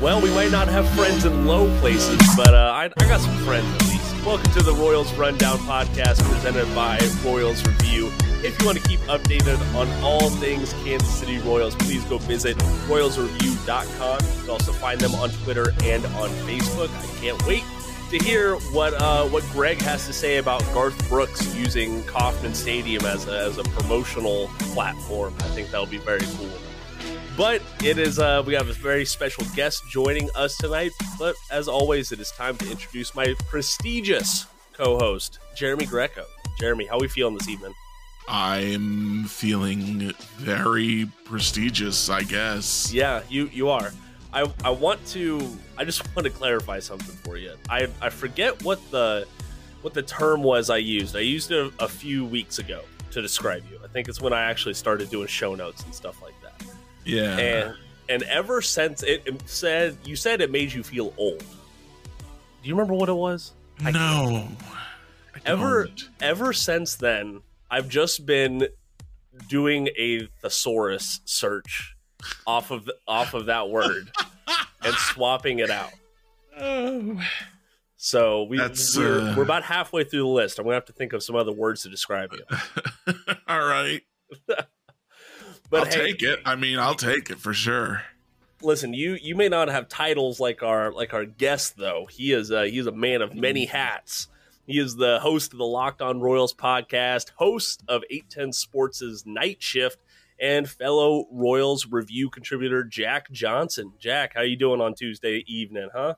Well, we might not have friends in low places, but uh, I, I got some friends at least. Welcome to the Royals Rundown podcast presented by Royals Review. If you want to keep updated on all things Kansas City Royals, please go visit royalsreview.com. You can also find them on Twitter and on Facebook. I can't wait to hear what uh, what Greg has to say about Garth Brooks using Kauffman Stadium as a, as a promotional platform. I think that'll be very cool. But it is uh, we have a very special guest joining us tonight. But as always, it is time to introduce my prestigious co-host, Jeremy Greco. Jeremy, how are we feeling this evening? I'm feeling very prestigious, I guess. Yeah, you you are. I I want to I just want to clarify something for you. I I forget what the what the term was I used. I used it a, a few weeks ago to describe you. I think it's when I actually started doing show notes and stuff like that. Yeah. And and ever since it, it said you said it made you feel old. Do you remember what it was? I no. Ever ever since then, I've just been doing a thesaurus search off of off of that word and swapping it out. Oh. So we, we're, uh... we're about halfway through the list. I'm gonna have to think of some other words to describe you. All right. but I'll hey, take it. I mean, I'll take it for sure. Listen, you you may not have titles like our like our guest though. He is a, he's a man of many hats. He is the host of the Locked On Royals podcast, host of 810 Sports' Night Shift, and fellow Royals review contributor Jack Johnson. Jack, how you doing on Tuesday evening, huh?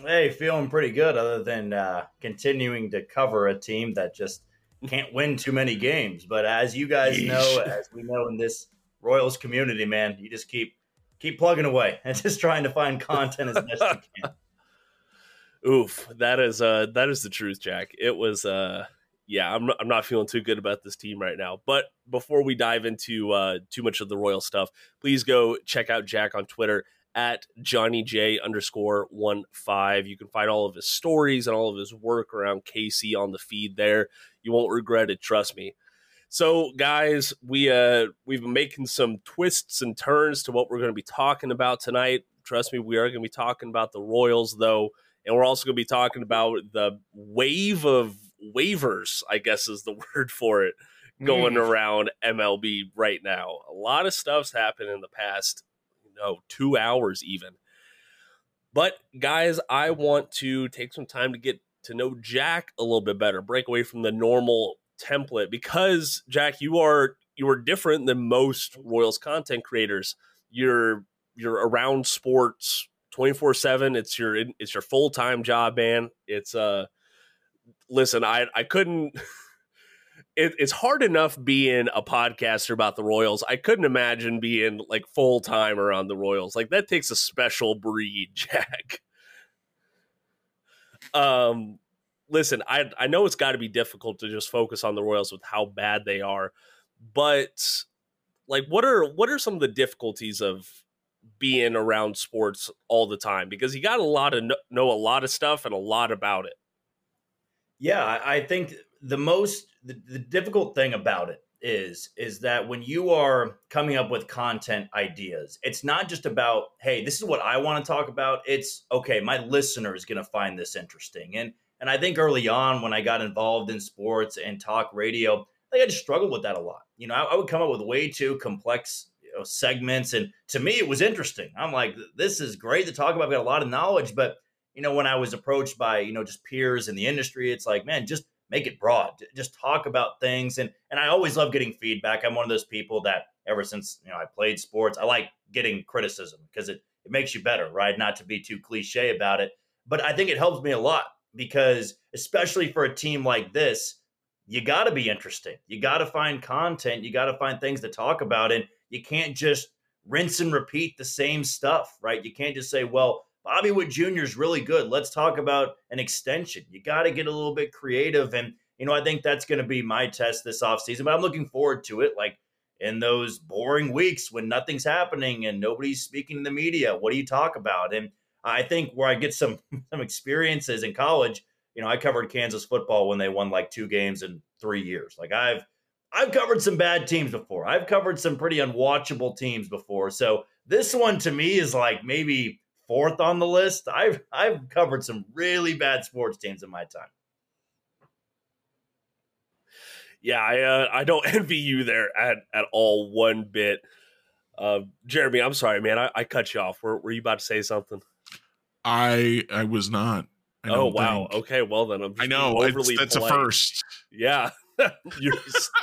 Hey, feeling pretty good. Other than uh, continuing to cover a team that just can't win too many games. But as you guys Yeesh. know, as we know in this Royals community, man, you just keep keep plugging away and just trying to find content as best you can. Oof, that is uh that is the truth, Jack. It was uh yeah, I'm not, I'm not feeling too good about this team right now. But before we dive into uh too much of the Royal stuff, please go check out Jack on Twitter at Johnny J underscore one five. You can find all of his stories and all of his work around KC on the feed there. You won't regret it, trust me. So, guys, we uh we've been making some twists and turns to what we're going to be talking about tonight. Trust me, we are going to be talking about the Royals, though, and we're also going to be talking about the wave of waivers. I guess is the word for it going mm. around MLB right now. A lot of stuff's happened in the past know, two hours even. But guys, I want to take some time to get to know Jack a little bit better, break away from the normal template because Jack, you are you are different than most Royals content creators. You're you're around sports 24/7. It's your it's your full-time job, man. It's uh listen, I I couldn't it, it's hard enough being a podcaster about the Royals. I couldn't imagine being like full time around the Royals. Like that takes a special breed, Jack. Um, listen, I I know it's got to be difficult to just focus on the Royals with how bad they are, but like, what are what are some of the difficulties of being around sports all the time? Because you got a lot of know a lot of stuff and a lot about it. Yeah, I think the most the, the difficult thing about it is is that when you are coming up with content ideas it's not just about hey this is what i want to talk about. It's okay my listener is going to find this interesting. And and i think early on when i got involved in sports and talk radio i i just struggled with that a lot. You know i, I would come up with way too complex you know, segments and to me it was interesting. I'm like this is great to talk about. I've got a lot of knowledge. But you know when i was approached by you know just peers in the industry it's like man just make it broad just talk about things and and i always love getting feedback. I'm one of those people that ever since you know i played sports i like getting criticism because it it makes you better right? Not to be too cliche about it but i think it helps me a lot because especially for a team like this you got to be interesting. You got to find content you got to find things to talk about and you can't just rinse and repeat the same stuff right? You can't just say well Bobby Witt Jr. is really good. Let's talk about an extension. You got to get a little bit creative. And, you know, I think that's going to be my test this offseason, but I'm looking forward to it. Like in those boring weeks when nothing's happening and nobody's speaking to the media, what do you talk about? And I think where I get some some experiences in college, you know, I covered Kansas football when they won like two games in three years. Like I've I've covered some bad teams before. I've covered some pretty unwatchable teams before. So this one to me is like maybe fourth on the list. I've I've covered some really bad sports teams in my time. Yeah, I uh, I don't envy you there at at all one bit. Uh, Jeremy, I'm sorry, man. I, I cut you off. Were, were you about to say something? I I was not. I oh wow. Think. Okay, well then I'm. I know overly that's polite. a first. Yeah, you're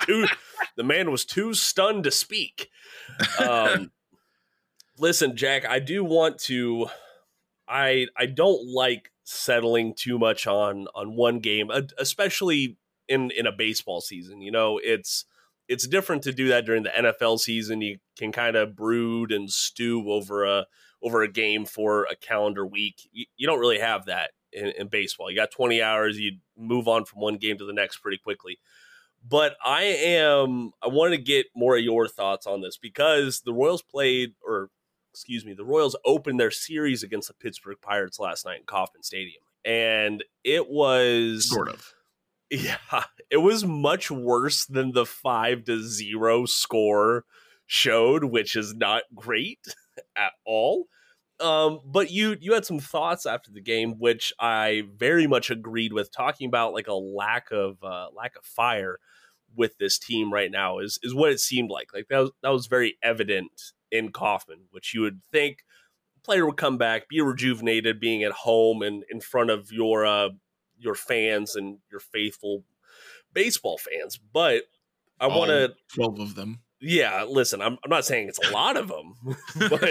too. the man was too stunned to speak. Um, listen, Jack. I do want to. I I don't like settling too much on on one game, uh, especially in in a baseball season. You know, it's it's different to do that during the NFL season. You can kind of brood and stew over a over a game for a calendar week. You, you don't really have that in, in, baseball. You got 20 hours. You move on from one game to the next pretty quickly. But I am I want to get more of your thoughts on this because the Royals played or excuse me, the Royals opened their series against the Pittsburgh Pirates last night in Kauffman Stadium. And it was sort of yeah, it was much worse than the 5 to 0 score showed, which is not great at all. Um, but you you had some thoughts after the game, which I very much agreed with, talking about like a lack of uh, lack of fire with this team right now is is what it seemed like. Like that was, that was very evident in Kauffman, which you would think player would come back, be rejuvenated, being at home and in front of your uh, your fans and your faithful baseball fans. But I want to twelve of them. Yeah, listen, I'm I'm not saying it's a lot of them, but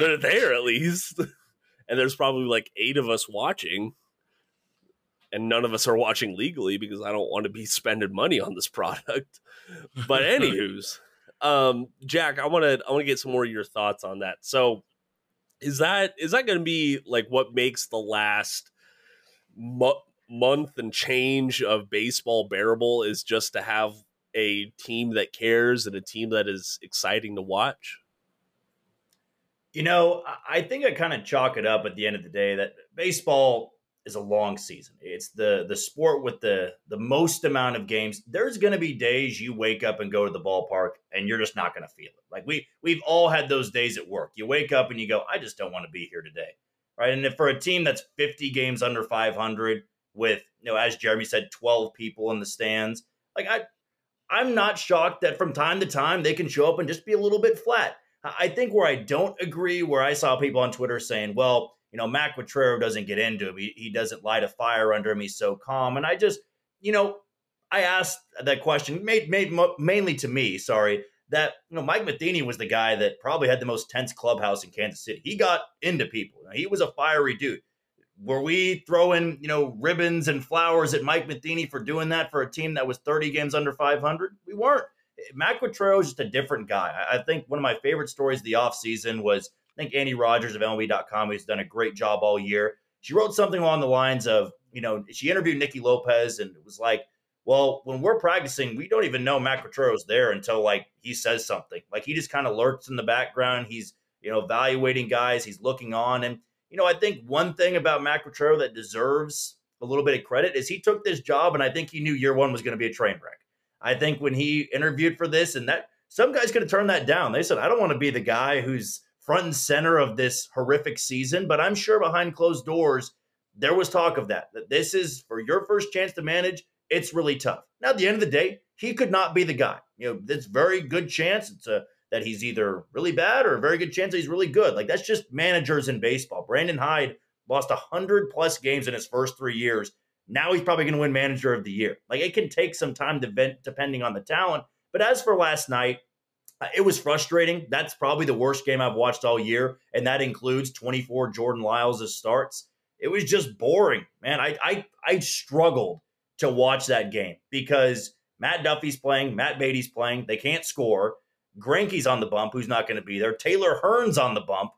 they're there at least. And there's probably like eight of us watching, and none of us are watching legally because I don't want to be spending money on this product. But anywho's, um, Jack, I want to I want to get some more of your thoughts on that. So, is that is that going to be like what makes the last mo- month and change of baseball bearable? Is just to have a team that cares and a team that is exciting to watch? You know, I think I kind of chalk it up at the end of the day that baseball is a long season. It's the the sport with the the most amount of games. There's going to be days you wake up and go to the ballpark and you're just not going to feel it. Like we we've all had those days at work. You wake up and you go, I just don't want to be here today. Right? And if for a team that's 50 games under 500 with, you know, as Jeremy said 12 people in the stands, like I I'm not shocked that from time to time they can show up and just be a little bit flat. I think where I don't agree, where I saw people on Twitter saying, well, you know, Matt Quatraro doesn't get into him. He, he doesn't light a fire under him. He's so calm. And I just, you know, I asked that question made, made mainly to me, sorry, that, you know, Mike Matheny was the guy that probably had the most tense clubhouse in Kansas City. He got into people. He was a fiery dude were we throwing you know ribbons and flowers at Mike Matheny for doing that for a team that was 30 games under 500? We weren't. Matt Quatraro is just a different guy. I think one of my favorite stories of the offseason was I think Annie Rogers of MLB.com, who's done a great job all year. She wrote something along the lines of, you know, she interviewed Nicky Lopez and it was like, well, when we're practicing, we don't even know Matt Quatraro's there until like he says something. Like he just kind of lurks in the background. He's, you know, evaluating guys, he's looking on. And you know, I think one thing about Matt Quatraro that deserves a little bit of credit is he took this job, and I think he knew year one was going to be a train wreck. I think when he interviewed for this, and that some guys could have turned that down. They said, I don't want to be the guy who's front and center of this horrific season, but I'm sure behind closed doors, there was talk of that, that this is for your first chance to manage. It's really tough. Now, at the end of the day, he could not be the guy. You know, there's very good chance it's a that he's either really bad or a very good chance that he's really good. Like that's just managers in baseball. Brandon Hyde lost 100 plus games in his first three years. Now he's probably going to win manager of the year. Like it can take some time to vent depending on the talent. But as for last night, Uh, it was frustrating. That's probably the worst game I've watched all year. And that includes 24 Jordan Lyles' starts. It was just boring, man. I, I, I struggled to watch that game because Matt Duffy's playing, Matt Beaty's playing. They can't score. Greinke's on the bump, who's not going to be there. Taylor Hearn's on the bump.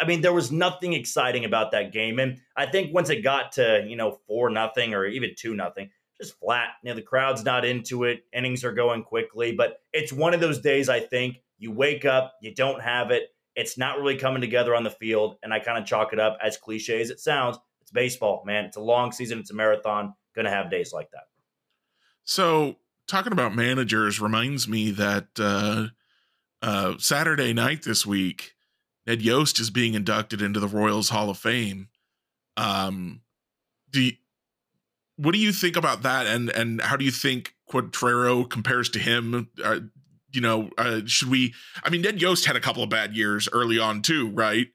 I mean, there was nothing exciting about that game, and I think once it got to you know four nothing or even two nothing, just flat. You know, the crowd's not into it. Innings are going quickly, but it's one of those days. I think you wake up, you don't have it. It's not really coming together on the field, and I kind of chalk it up as cliche as it sounds. It's baseball, man. It's a long season. It's a marathon. Going to have days like that. So, talking about managers reminds me that. uh uh, Saturday night this week, Ned Yost is being inducted into the Royals Hall of Fame. Um, do you, what do you think about that, and and how do you think Quatraro compares to him? Uh, you know, uh, should we? I mean, Ned Yost had a couple of bad years early on too, right?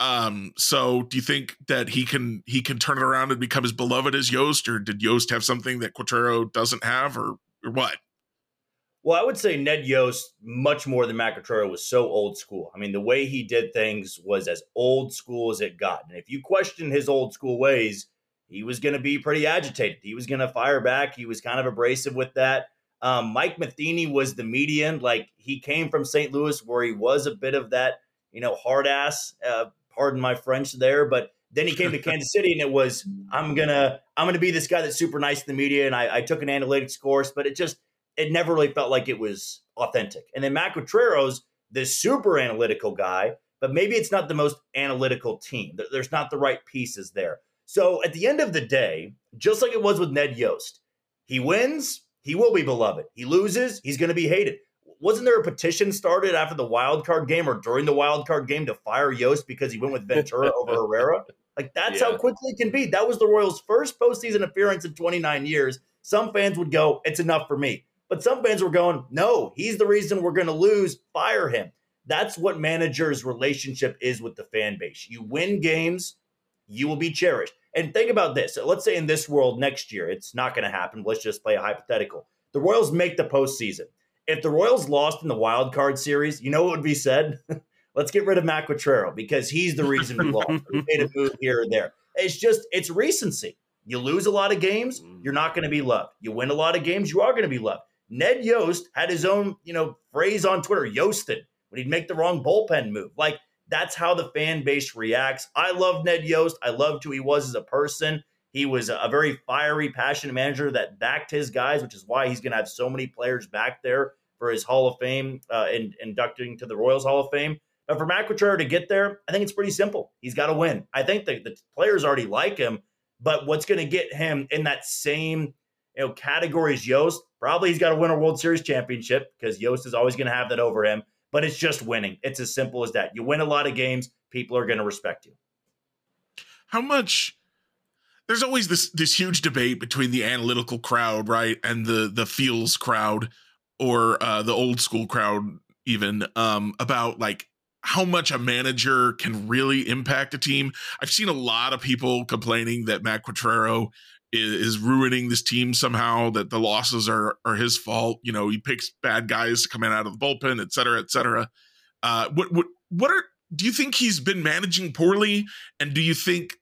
Um, so do you think that he can he can turn it around and become as beloved as Yost, or did Yost have something that Quatraro doesn't have, or or what? Well, I would say Ned Yost, much more than Matt Quatraro, was so old school. I mean, the way he did things was as old school as it got. And if you question his old school ways, he was going to be pretty agitated. He was going to fire back. He was kind of abrasive with that. Um, Mike Matheny was the median. Like he came from St. Louis, where he was a bit of that, you know, hard ass. Uh, pardon my French there, but then he came to Kansas City, and it was I'm gonna I'm gonna be this guy that's super nice to the media, and I, I took an analytics course, but it just it never really felt like it was authentic. And then Matt Quatraro's this super analytical guy, but maybe it's not the most analytical team. There's not the right pieces there. So at the end of the day, just like it was with Ned Yost, he wins, he will be beloved. He loses, he's going to be hated. Wasn't there a petition started after the wild card game or during the wild card game to fire Yost because he went with Ventura over Herrera? Like that's yeah. how quickly it can be. That was the Royals' first postseason appearance in 29 years. Some fans would go, "It's enough for me." But some fans were going, no, he's the reason we're going to lose. Fire him. That's what managers' relationship is with the fan base. You win games, you will be cherished. And think about this. Let's say in this world next year, it's not going to happen. Let's just play a hypothetical. The Royals make the postseason. If the Royals lost in the wild card series, you know what would be said? Let's get rid of Matt Quatraro because he's the reason we lost. we made a move here or there. It's just, it's recency. You lose a lot of games, you're not going to be loved. You win a lot of games, you are going to be loved. Ned Yost had his own, you know, phrase on Twitter, Yosted, when he'd make the wrong bullpen move. Like that's how the fan base reacts. I love Ned Yost. I loved who he was as a person. He was a very fiery, passionate manager that backed his guys, which is why he's going to have so many players back there for his Hall of Fame uh, and inducting to the Royals Hall of Fame. But for Quatraro to get there, I think it's pretty simple. He's got to win. I think the, the players already like him, but what's going to get him in that same you know category as Yost Probably he's got to win a World Series championship because Yost is always going to have that over him. But it's just winning. It's as simple as that. You win a lot of games, people are going to respect you. How much? There's always this this huge debate between the analytical crowd, right, and the the feels crowd, or uh, the old school crowd, even um, about like how much a manager can really impact a team. I've seen a lot of people complaining that Matt Quatraro is, ruining this team somehow that the losses are are his fault. You know he picks bad guys to come in out of the bullpen et cetera et cetera. Uh, what what what are do you think he's been managing poorly? And do you think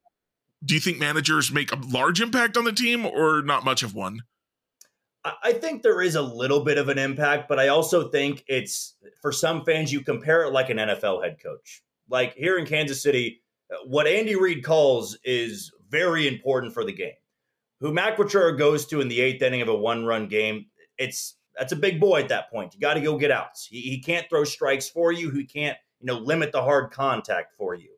do you think managers make a large impact on the team or not much of one? I think there is a little bit of an impact, but I also think it's for some fans, you compare it like an NFL head coach. Like here in Kansas City, what Andy Reid calls is very important for the game who Quatraro goes to in the eighth inning of a one run game, it's that's a big boy at that point. You got to go get outs. He, he, can't throw strikes for you. He can't you know limit the hard contact for you.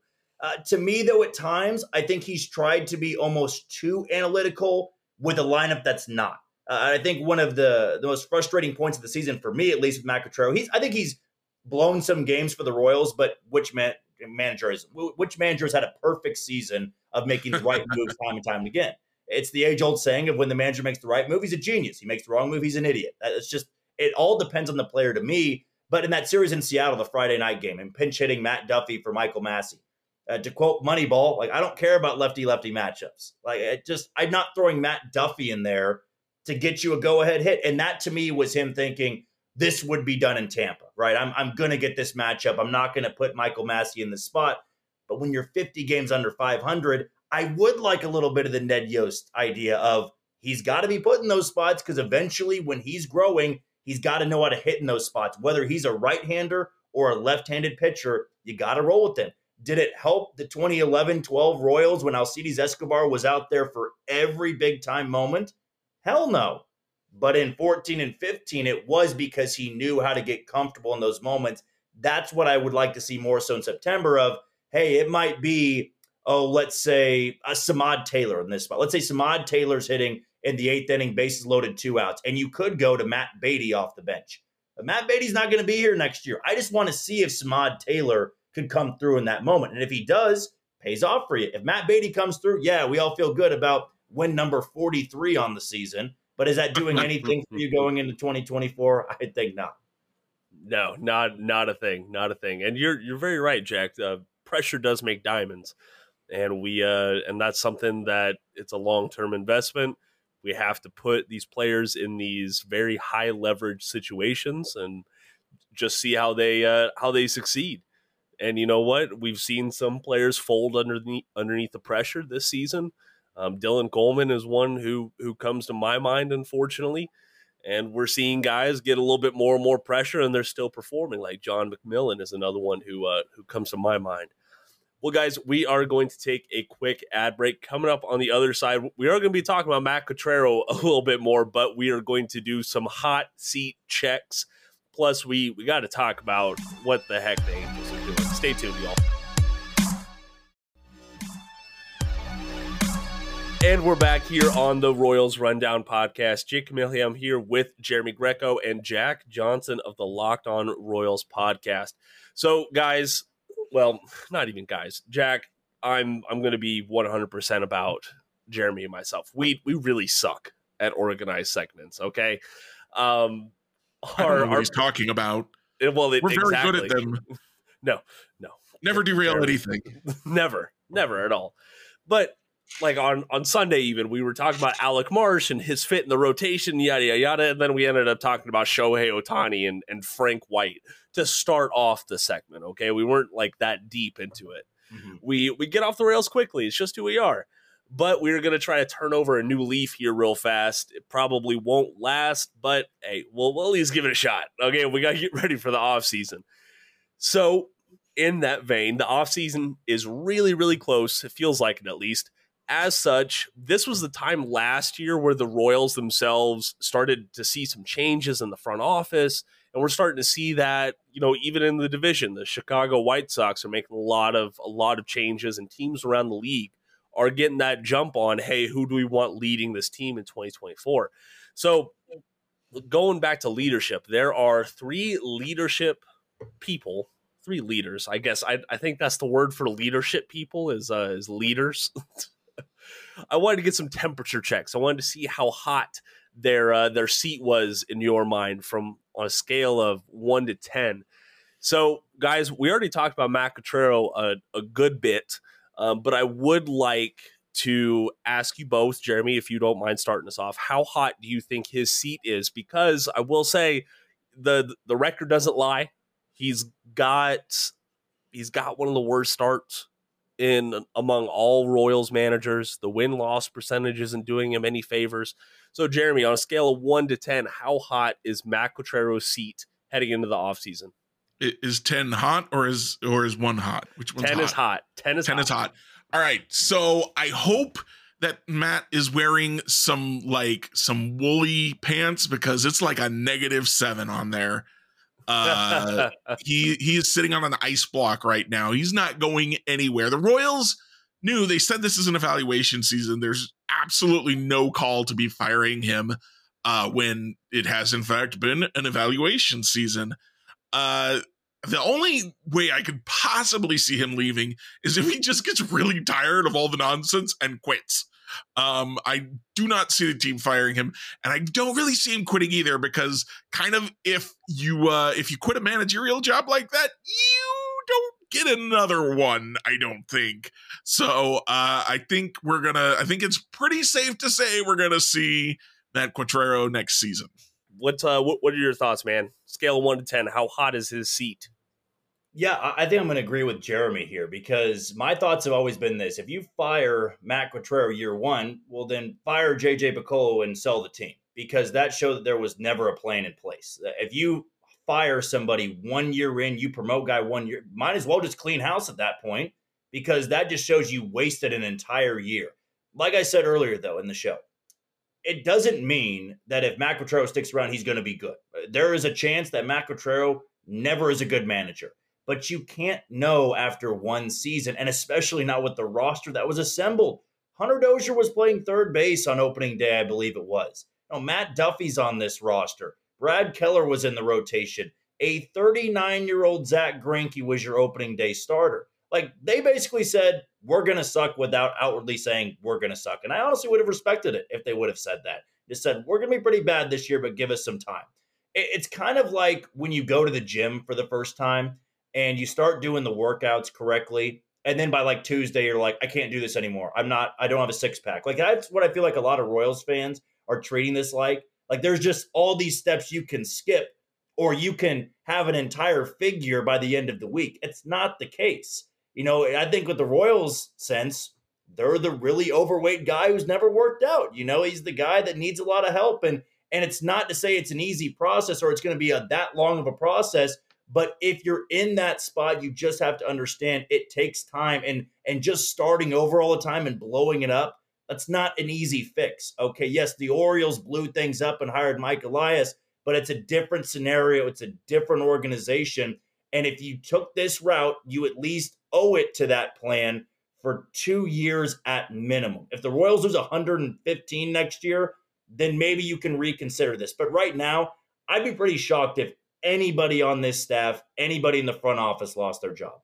Uh, to me, though, at times I think he's tried to be almost too analytical with a lineup that's not. Uh, I think one of the the most frustrating points of the season for me, at least with Matt Quatraro, he's I think he's blown some games for the Royals, but which man, manager is which manager has had a perfect season of making the right moves time and time again? It's the age old saying of when the manager makes the right move, he's a genius. He makes the wrong move, he's an idiot. It's just, it all depends on the player to me. But in that series in Seattle, the Friday night game, and pinch hitting Matt Duffy for Michael Massey, uh, to quote Moneyball, like, I don't care about lefty lefty matchups. Like, it just, I'm not throwing Matt Duffy in there to get you a go ahead hit. And that to me was him thinking, this would be done in Tampa, right? I'm, I'm going to get this matchup. I'm not going to put Michael Massey in the spot. But when you're 50 games under 500, I would like a little bit of the Ned Yost idea of he's got to be put in those spots because eventually, when he's growing, he's got to know how to hit in those spots. Whether he's a right hander or a left handed pitcher, you got to roll with him. Did it help the 2011 12 Royals when Alcides Escobar was out there for every big time moment? Hell no. But in 14 and 15, it was because he knew how to get comfortable in those moments. That's what I would like to see more so in September of, hey, it might be oh, let's say a Samad Taylor in this spot. Let's say Samad Taylor's hitting in the eighth inning, bases loaded, two outs, and you could go to Matt Beaty off the bench. But Matt Beaty's not going to be here next year. I just want to see if Samad Taylor could come through in that moment. And if he does, pays off for you. If Matt Beatty comes through, yeah, we all feel good about win number 43 on the season. But is that doing anything for you going into 2024? I think not. No, not not a thing, not a thing. And you're you're very right, Jack. Uh, pressure does make diamonds, and we uh, and that's something that it's a long term investment. We have to put these players in these very high leverage situations and just see how they uh, how they succeed. And you know what? We've seen some players fold underneath underneath the pressure this season. Um, Dylan Coleman is one who who comes to my mind, unfortunately. And we're seeing guys get a little bit more and more pressure, and they're still performing. Like John McMillon is another one who uh, who comes to my mind. Well, guys, we are going to take a quick ad break. Coming up on the other side, we are going to be talking about Matt Quatraro a little bit more, but we are going to do some hot seat checks. Plus, we we got to talk about what the heck the Angels are doing. Stay tuned, y'all. And we're back here on the Royals Rundown podcast. Jacob Milham here with Jeremy Greco and Jack Johnson of the Locked On Royals podcast. So, guys, well, not even guys. Jack, I'm I'm going to be 100% about Jeremy and myself. We we really suck at organized segments, okay? Um our, our, he's talking about. Well, it, we're very good at them. no, no, never derail anything. never, never at all. But like on on Sunday even we were talking about Alec Marsh and his fit in the rotation, yada yada yada, and then we ended up talking about Shohei Ohtani and and Frank White to start off the segment. Okay, we weren't like that deep into it. Mm-hmm. We we get off the rails quickly. It's just who we are. But we're gonna try to turn over a new leaf here real fast. It probably won't last, but hey, we'll, we'll at least give it a shot. Okay, we gotta get ready for the off season. So in that vein, the off season is really really close. It feels like it at least as such, this was the time last year where the Royals themselves started to see some changes in the front office. And we're starting to see that, you know, even in the division, the Chicago White Sox are making a lot of a lot of changes, and teams around the league are getting that jump on, hey, who do we want leading this team in 2024? So going back to leadership, there are three leadership people, three leaders. I guess I, I think that's the word for leadership people is uh, is leaders. I wanted to get some temperature checks. I wanted to see how hot their uh, their seat was in your mind from on a scale of one to ten. So, guys, we already talked about Matt Quatraro a, a good bit, um, but I would like to ask you both, Jeremy, if you don't mind starting us off. How hot do you think his seat is? Because I will say the the record doesn't lie. He's got he's got one of the worst starts in among all Royals managers. The win loss percentage isn't doing him any favors. So, Jeremy, on a scale of one to 10, how hot is Matt Quatraro's seat heading into the offseason? Is 10 hot or is or is one hot? Which one's 10 hot? is hot. 10 is 10 hot. is hot. All right. So I hope that Matt is wearing some like some woolly pants because it's like a negative seven on there. Uh, he he is sitting on an ice block right now. He's not going anywhere. The Royals knew they said this is an evaluation season. There's absolutely no call to be firing him uh, when it has in fact been an evaluation season. Uh, the only way I could possibly see him leaving is if he just gets really tired of all the nonsense and quits. Um, I do not see the team firing him, and I don't really see him quitting either because kind of if you uh, if you quit a managerial job like that, you don't get another one. I don't think so. Uh, I think we're gonna. I think it's pretty safe to say we're gonna see Matt Quatraro next season. What uh, what what are your thoughts, man? Scale of one to ten, how hot is his seat? Yeah, I think I'm going to agree with Jeremy here because my thoughts have always been this: if you fire Matt Quatraro year one, well, then fire JJ Picollo and sell the team because that showed that there was never a plan in place. Uh, if you fire somebody one year in, you promote guy one year, might as well just clean house at that point because that just shows you wasted an entire year. Like I said earlier, though, in the show, it doesn't mean that if Matt Quatraro sticks around, he's going to be good. Uh, there is a chance that Matt Quatraro never is a good manager but you can't know after one season, and especially not with the roster that was assembled. Hunter Dozier was playing third base on opening day, I believe it was. Know, Matt Duffy's on this roster. Brad Keller was in the rotation. a 39 year old Zach Greinke was your opening day starter. Like they basically said, we're going to suck without outwardly saying we're going to suck. And I honestly would have respected it if they would have said that. Just said, we're going to be pretty bad this year, but give us some time. It's kind of like when you go to the gym for the first time and you start doing the workouts correctly. And then by like Tuesday, you're like, I can't do this anymore. I'm not, I don't have a six pack. Like that's what I feel like a lot of Royals fans are treating this like. Like there's just all these steps you can skip or you can have an entire figure by the end of the week. It's not the case. You know, I think with the Royals sense, they're the really overweight guy who's never worked out. You know, he's the guy that needs a lot of help and and it's not to say it's an easy process or it's going to be a that long of a process, but if you're in that spot, you just have to understand it takes time and and just starting over all the time and blowing it up, that's not an easy fix. Okay, yes, the Orioles blew things up and hired Mike Elias, but it's a different scenario, it's a different organization. And if you took this route, you at least owe it to that plan for two years at minimum. If the Royals lose 115 next year, then maybe you can reconsider this. But right now, I'd be pretty shocked if anybody on this staff, anybody in the front office lost their job.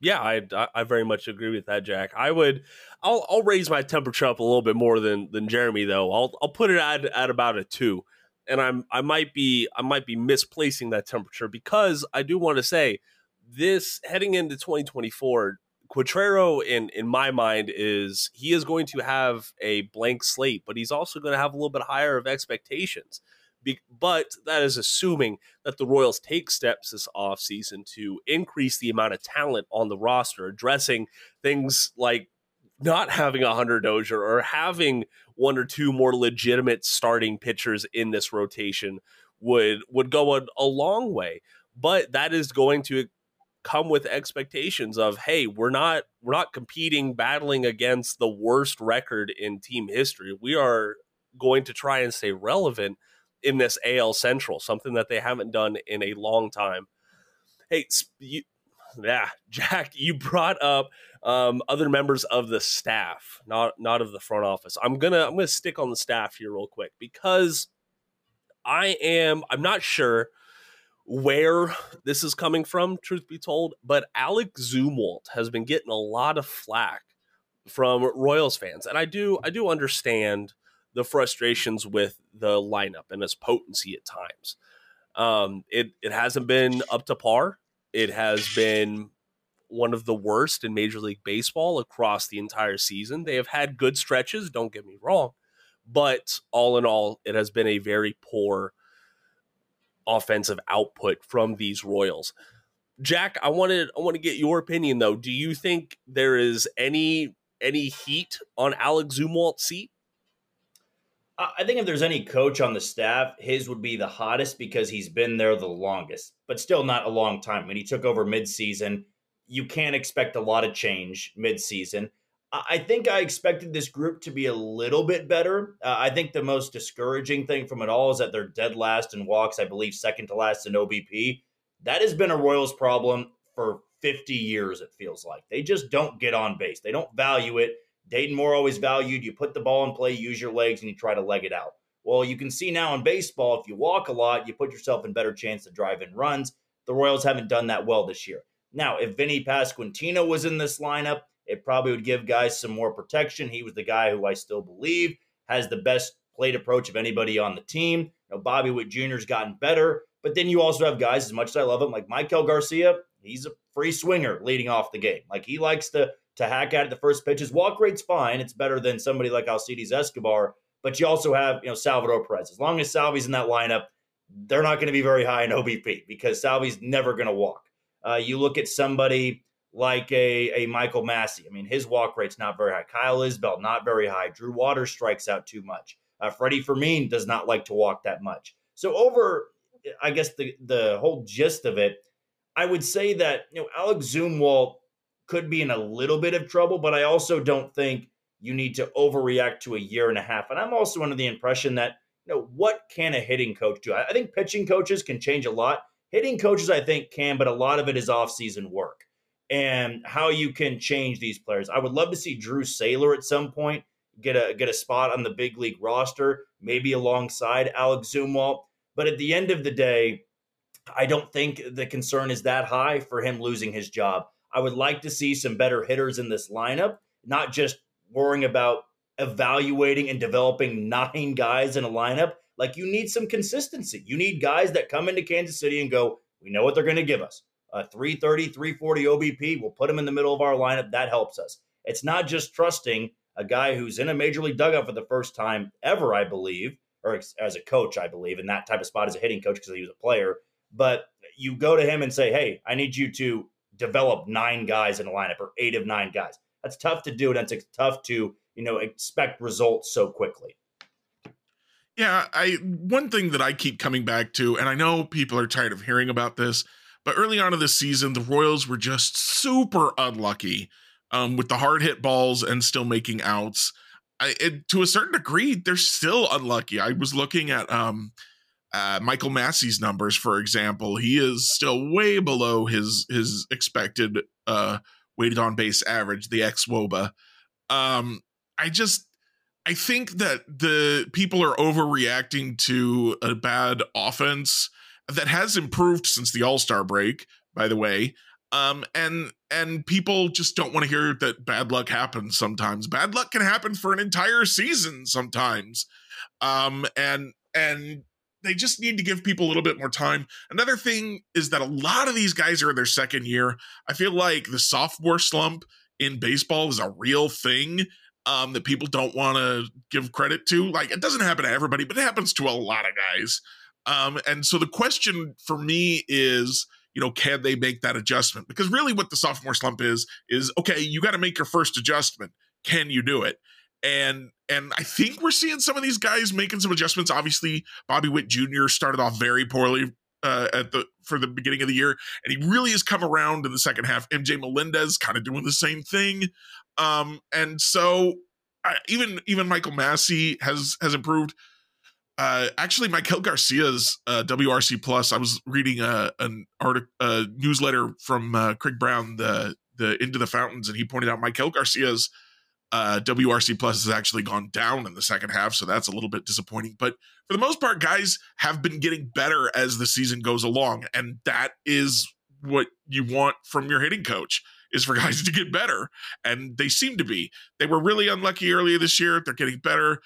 Yeah, I, I very much agree with that, Jack. I would, I'll I'll raise my temperature up a little bit more than than Jeremy though. I'll I'll put it at at about a two and I'm I might be I might be misplacing that temperature because I do want to say this heading into 2024 Quatraro in in my mind is he is going to have a blank slate but he's also going to have a little bit higher of expectations Be, but that is assuming that the Royals take steps this offseason to increase the amount of talent on the roster addressing things like not having a Hunter Dozier or having one or two more legitimate starting pitchers in this rotation would would go a, a long way. But that is going to come with expectations of hey we're not we're not competing battling against the worst record in team history we are going to try and stay relevant in this AL Central something that they haven't done in a long time hey you, yeah Jack you brought up um, other members of the staff, not not of the front office. I'm gonna I'm gonna stick on the staff here real quick because I am I'm not sure where this is coming from, truth be told, but Alex Zumwalt has been getting a lot of flack from Royals fans, and I do I do understand the frustrations with the lineup and its potency at times. Um, it it hasn't been up to par. It has been one of the worst in Major League Baseball across the entire season. They have had good stretches, don't get me wrong, but all in all, it has been a very poor offensive output from these Royals. Jack, I wanted I want to get your opinion though. Do you think there is any any heat on Alex Zumwalt's seat? I think if there's any coach on the staff, his would be the hottest because he's been there the longest, but still not a long time. When he took over midseason, you can't expect a lot of change midseason. I think I expected this group to be a little bit better. Uh, I think the most discouraging thing from it all is that they're dead last in walks, I believe second to last in OBP. That has been a Royals problem for 50 years, it feels like. They just don't get on base, they don't value it. Dayton Moore always valued you put the ball in play, use your legs, and you try to leg it out. Well, you can see now in baseball, if you walk a lot, you put yourself in better chance to drive in runs. The Royals haven't done that well this year. Now, if Vinny Pasquantino was in this lineup, it probably would give guys some more protection. He was the guy who I still believe has the best plate approach of anybody on the team. You know, Bobby Witt Jr.'s gotten better, but then you also have guys, as much as I love him, like Maikel Garcia. He's a free swinger leading off the game. Like he likes to to hack at it. the first pitch. His walk rate's fine. It's better than somebody like Alcides Escobar. But you also have, you know, Salvador Perez. As long as Salvi's in that lineup, they're not going to be very high in OBP because Salvi's never going to walk. Uh, you look at somebody like a, a Michael Massey. I mean, his walk rate's not very high. Kyle Isbel, not very high. Drew Waters strikes out too much. Uh, Freddy Fermin does not like to walk that much. So over, I guess the the whole gist of it, I would say that you know Alex Zumwalt could be in a little bit of trouble, but I also don't think you need to overreact to a year and a half. And I'm also under the impression that you know what can a hitting coach do? I think pitching coaches can change a lot hitting coaches, I think, can, but a lot of it is off-season work and how you can change these players. I would love to see Drew Saylor at some point get a get a spot on the big league roster, maybe alongside Alex Zumwalt. But at the end of the day, I don't think the concern is that high for him losing his job. I would like to see some better hitters in this lineup, not just worrying about evaluating and developing nine guys in a lineup. Like you need some consistency. You need guys that come into Kansas City and go, we know what they're going to give us. A 330, 340 OBP, we'll put them in the middle of our lineup. That helps us. It's not just trusting a guy who's in a major league dugout for the first time ever, I believe, or as a coach, I believe, in that type of spot as a hitting coach because he was a player. But you go to him and say, hey, I need you to develop nine guys in a lineup or eight of nine guys. That's tough to do, and it's tough to you know expect results so quickly. Yeah, I one thing that I keep coming back to, and I know people are tired of hearing about this, but early on in the season, the Royals were just super unlucky um, with the hard hit balls and still making outs. I, it, to a certain degree, they're still unlucky. I was looking at um, uh, Michael Massey's numbers, for example. He is still way below his his expected uh, weighted on base average, the ex woba. Um, I just I think that the people are overreacting to a bad offense that has improved since the All Star break. By the way, um, and and people just don't want to hear that bad luck happens sometimes. Bad luck can happen for an entire season sometimes. Um, and and they just need to give people a little bit more time. Another thing is that a lot of these guys are in their second year. I feel like the sophomore slump in baseball is a real thing um, that people don't want to give credit to. Like it doesn't happen to everybody, but it happens to a lot of guys. Um, and so the question for me is, you know, can they make that adjustment? Because really, what the sophomore slump is is okay. You got to make your first adjustment. Can you do it? And and I think we're seeing some of these guys making some adjustments. Obviously, Bobby Witt Jr. started off very poorly uh, at the for the beginning of the year, and he really has come around in the second half. MJ Melendez kind of doing the same thing, um, and so uh, even even Michael Massey has has improved. Uh, actually, Maikel Garcia's uh, WRC Plus. I was reading a uh, an article, a newsletter from uh, Craig Brown, the the Into the Fountains, and he pointed out Maikel Garcia's uh, WRC Plus has actually gone down in the second half, so that's a little bit disappointing. But for the most part, guys have been getting better as the season goes along, and that is what you want from your hitting coach is for guys to get better, and they seem to be. They were really unlucky earlier this year. They're getting better.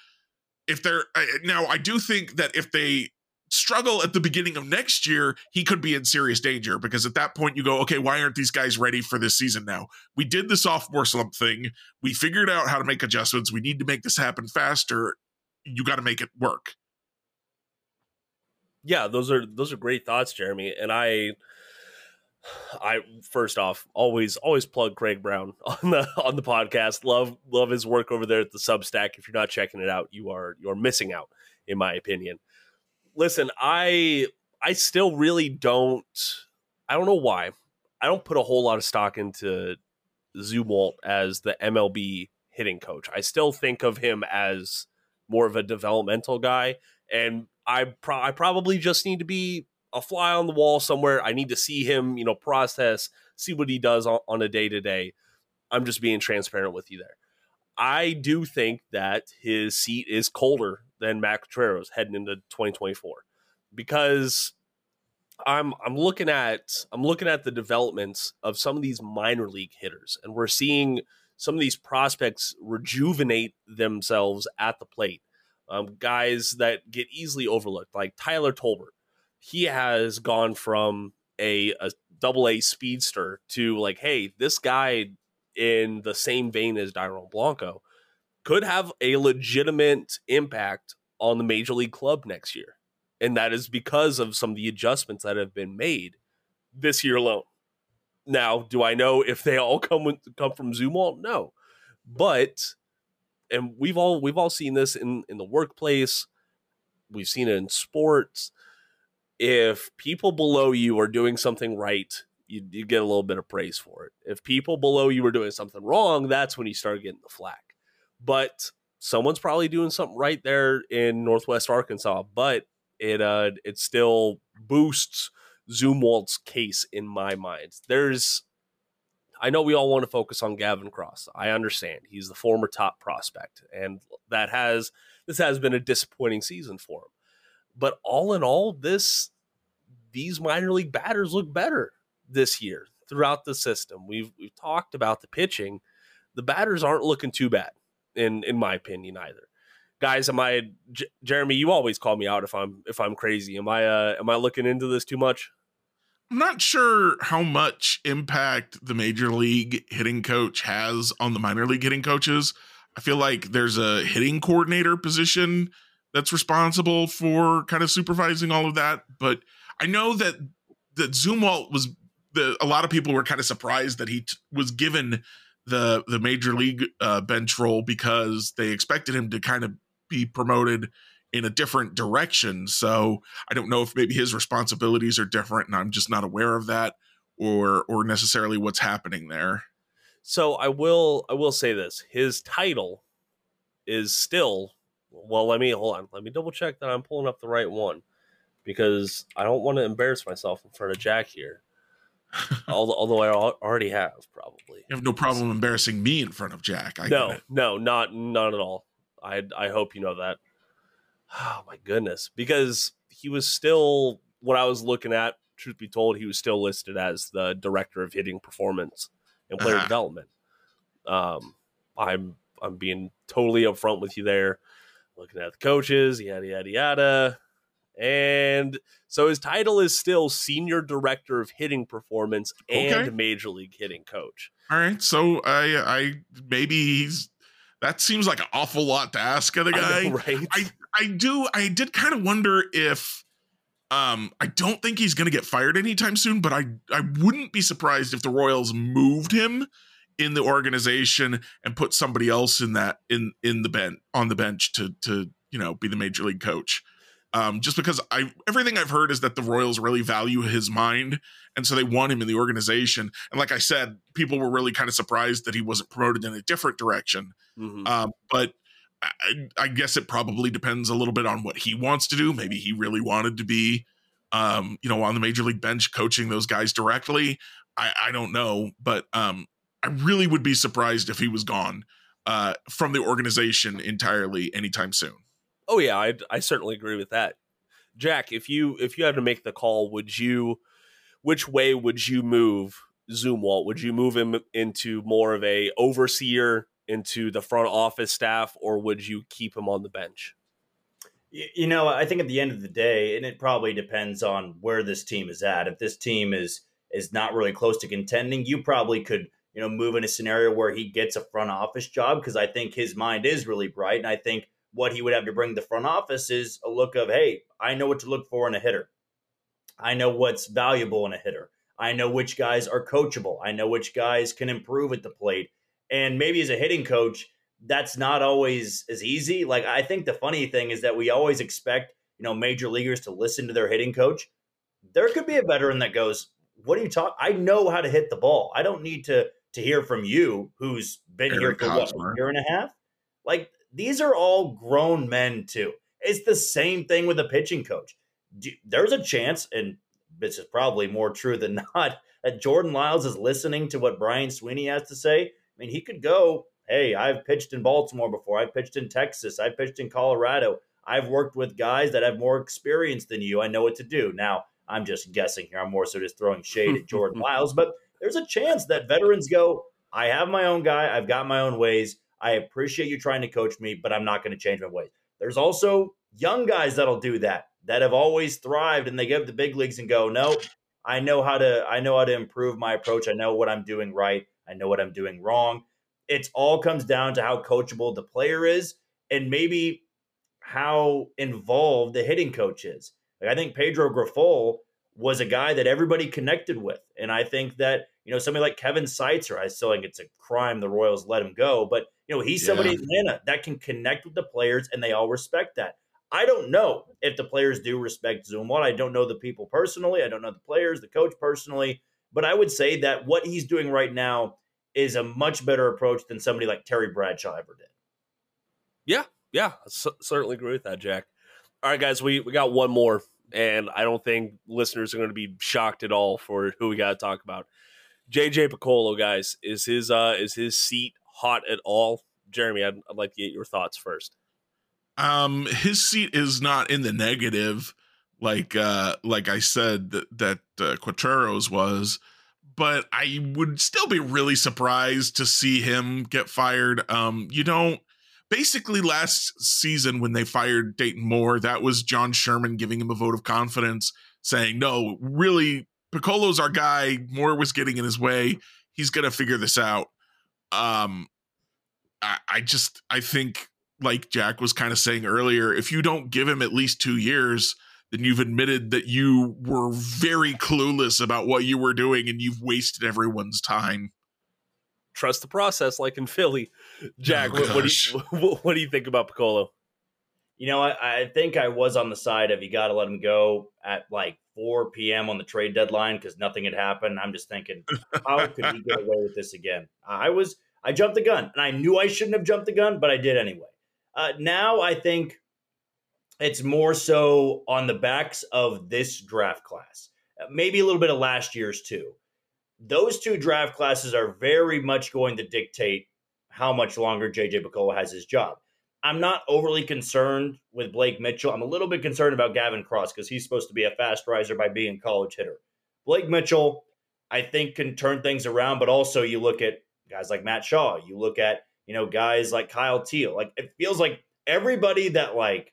If they're now, I do think that if they struggle at the beginning of next year, he could be in serious danger because at that point you go, okay, why aren't these guys ready for this season now? We did the sophomore slump thing. We figured out how to make adjustments. We need to make this happen faster. You got to make it work. Yeah, those are those are great thoughts, Jeremy. And I I first off always always plug Craig Brown on the on the podcast. Love love his work over there at the Substack. If you're not checking it out, you are you're missing out, in my opinion listen, I I still really don't. I don't know why. I don't put a whole lot of stock into Zumwalt as the MLB hitting coach. I still think of him as more of a developmental guy, and I pro- I probably just need to be a fly on the wall somewhere. I need to see him, you know, process, see what he does on, on a day to day. I'm just being transparent with you there. I do think that his seat is colder than Matt Quatraro's heading into 2024 because I'm I'm looking at I'm looking at the developments of some of these minor league hitters and we're seeing some of these prospects rejuvenate themselves at the plate. Um, guys that get easily overlooked, like Tyler Tolbert. He has gone from a, double A speedster to like, hey, this guy in the same vein as Dairon Blanco could have a legitimate impact on the major league club next year. And that is because of some of the adjustments that have been made this year alone. Now, do I know if they all come with, come from Zumwalt? No. But and we've all we've all seen this in in the workplace. We've seen it in sports. If people below you are doing something right, you, you get a little bit of praise for it. If people below you are doing something wrong, that's when you start getting the flack but someone's probably doing something right there in Northwest Arkansas. But it uh it still boosts Zumwalt's case in my mind. There's I know we all want to focus on Gavin Cross. I understand. He's the former top prospect and that has this has been a disappointing season for him. But all in all, this these minor league batters look better this year throughout the system. We've we've talked about the pitching. The batters aren't looking too bad in in my opinion either. Guys, am I J- Jeremy, you always call me out if I'm if I'm crazy. Am I uh am I looking into this too much? I'm not sure how much impact the major league hitting coach has on the minor league hitting coaches. I feel like there's a hitting coordinator position that's responsible for kind of supervising all of that. But I know that that Zumwalt was the a lot of people were kind of surprised that he t- was given the the major league uh, bench role because they expected him to kind of be promoted in a different direction. So I don't know if maybe his responsibilities are different and I'm just not aware of that or or necessarily what's happening there. So I will I will say this. His title is still well, let me hold on. Let me double check that I'm pulling up the right one because I don't want to embarrass myself in front of Jack here. although, although I already have probably. You have no problem embarrassing me in front of Jack. I no, no, not not at all. I I hope you know that. Oh my goodness, because he was still what I was looking at. Truth be told, he was still listed as the director of hitting performance and player uh-huh. development. Um, I'm I'm being totally upfront with you there. Looking at the coaches, yada yada yada. And so his title is still senior director of hitting performance and okay. major league hitting coach. All right. So I I maybe he's that seems like an awful lot to ask of the guy. I know, right? I I do I did kind of wonder if um I don't think he's going to get fired anytime soon, but I I wouldn't be surprised if the Royals moved him in the organization and put somebody else in that in in the bench on the bench to to you know be the major league coach. Um, just because I everything I've heard is that the Royals really value his mind, and so they want him in the organization. And like I said, people were really kind of surprised that he wasn't promoted in a different direction. Mm-hmm. Um, but I, I, guess it probably depends a little bit on what he wants to do. Maybe he really wanted to be, um, you know, on the major league bench coaching those guys directly. I, I don't know, but um, I really would be surprised if he was gone uh, from the organization entirely anytime soon. Oh yeah, I, I certainly agree with that. Jack, if you if you had to make the call, would you which way would you move Zumwalt? Would you move him into more of a overseer into the front office staff, or would you keep him on the bench? You know, I think at the end of the day, and it probably depends on where this team is at. If this team is is not really close to contending, you probably could you know, move in a scenario where he gets a front office job because I think his mind is really bright. And I think what he would have to bring the front office is a look of, hey, I know what to look for in a hitter. I know what's valuable in a hitter. I know which guys are coachable. I know which guys can improve at the plate. And maybe as a hitting coach, that's not always as easy. Like I think the funny thing is that we always expect, you know, major leaguers to listen to their hitting coach. There could be a veteran that goes, "What are you talking? I know how to hit the ball. I don't need to to hear from you, who's been Eric here for Hosmer. what, a year and a half? Like, these are all grown men, too. It's the same thing with a pitching coach. There's a chance, and this is probably more true than not, that Jordan Lyles is listening to what Brian Sweeney has to say. I mean, he could go, hey, I've pitched in Baltimore before. I've pitched in Texas. I've pitched in Colorado. I've worked with guys that have more experience than you. I know what to do. Now, I'm just guessing here. I'm more so just throwing shade at Jordan Lyles, but there's a chance that veterans go, I have my own guy, I've got my own ways. I appreciate you trying to coach me, but I'm not going to change my ways. There's also young guys that'll do that, that have always thrived and they get the big leagues and go, no, I know how to I know how to improve my approach. I know what I'm doing right. I know what I'm doing wrong. It all comes down to how coachable the player is and maybe how involved the hitting coach is. Like I think Pedro Grifol was a guy that everybody connected with. And I think that, you know, somebody like Kevin Seitzer, I still think it's a crime the Royals let him go, but, you know, he's somebody yeah. in Atlanta that can connect with the players and they all respect that. I don't know if the players do respect Zumwalt. I don't know the people personally. I don't know the players, the coach personally. But I would say that what he's doing right now is a much better approach than somebody like Terry Bradshaw ever did. Yeah, yeah, c- certainly agree with that, Jack. All right, guys, we, we got one more and I don't think listeners are going to be shocked at all for who we got to talk about. JJ Picollo, guys, is his uh is his seat hot at all? Jeremy, I'd, I'd like to get your thoughts first. Um, his seat is not in the negative, like uh like I said that that uh, Quatraro's was, but I would still be really surprised to see him get fired. Um, you don't basically last season when they fired Dayton Moore, that was John Sherman giving him a vote of confidence, saying, "No, really, Picollo's our guy. Moore was getting in his way. He's gonna figure this out." Um, I, I just I think like Jack was kind of saying earlier, if you don't give him at least two years, then you've admitted that you were very clueless about what you were doing and you've wasted everyone's time. Trust the process, like in Philly. Jack, oh, what, what, do you, what do you think about Piccolo? You know, I, I think I was on the side of you got to let him go at like 4 p.m. on the trade deadline because nothing had happened. I'm just thinking, how could he get away with this again? I was, I jumped the gun and I knew I shouldn't have jumped the gun, but I did anyway. Uh, now I think it's more so on the backs of this draft class, uh, maybe a little bit of last year's too. Those two draft classes are very much going to dictate how much longer JJ Picollo has his job. I'm not overly concerned with Blake Mitchell. I'm a little bit concerned about Gavin Cross because he's supposed to be a fast riser by being a college hitter. Blake Mitchell, I think, can turn things around, but also you look at guys like Matt Shaw, you look at, you know, guys like Kyle Teel. Like it feels like everybody that like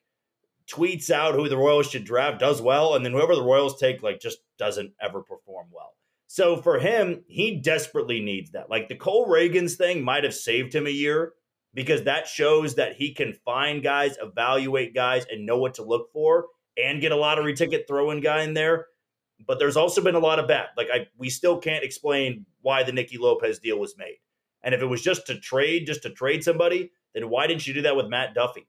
tweets out who the Royals should draft does well, and then whoever the Royals take like just doesn't ever perform well. So for him, he desperately needs that. Like the Cole Ragans thing might have saved him a year because that shows that he can find guys, evaluate guys, and know what to look for, and get a lottery ticket throwing guy in there. But there's also been a lot of bad. Like I, we still can't explain why the Nicky Lopez deal was made. And if it was just to trade, just to trade somebody, then why didn't you do that with Matt Duffy?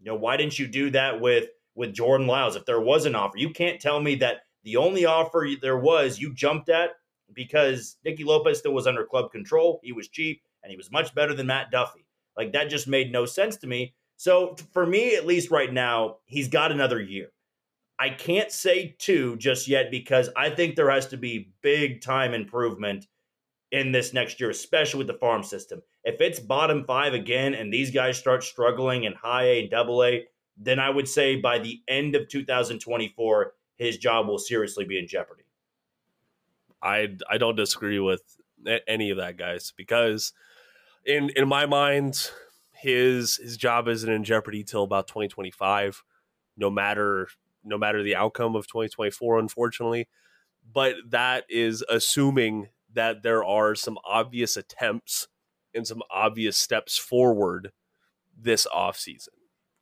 You know, why didn't you do that with with Jordan Lyles? If there was an offer, you can't tell me that the only offer there was you jumped at because Nicky Lopez still was under club control. He was cheap and he was much better than Matt Duffy. Like that just made no sense to me. So for me, at least right now, he's got another year. I can't say two just yet because I think there has to be big time improvement in this next year, especially with the farm system. If it's bottom five again and these guys start struggling in high A and double A, then I would say by the end of 2024, his job will seriously be in jeopardy. I I don't disagree with any of that, guys, because in in my mind, his his job isn't in jeopardy till about 2025, no matter no matter the outcome of 2024, unfortunately. But that is assuming that there are some obvious attempts and some obvious steps forward this offseason.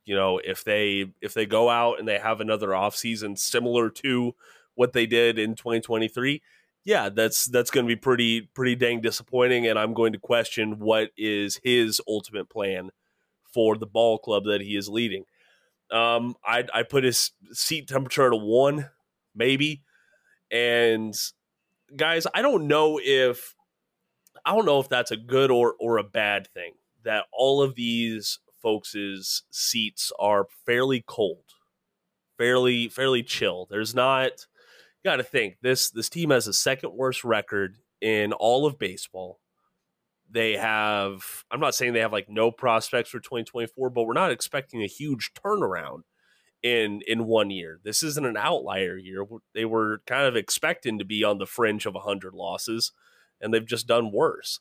You know, if they if they go out and they have another offseason similar to what they did in 2023, yeah, that's that's going to be pretty pretty dang disappointing and I'm going to question what is his ultimate plan for the ball club that he is leading. Um I I put his seat temperature at a 1 maybe and guys, I don't know if I don't know if that's a good or or a bad thing that all of these folks' seats are fairly cold, fairly fairly chill. There's not got to think this this team has the second worst record in all of baseball. They have I'm not saying they have like no prospects for 2024, but we're not expecting a huge turnaround in in one year. This isn't an outlier year. They were kind of expecting to be on the fringe of 100 losses and they've just done worse.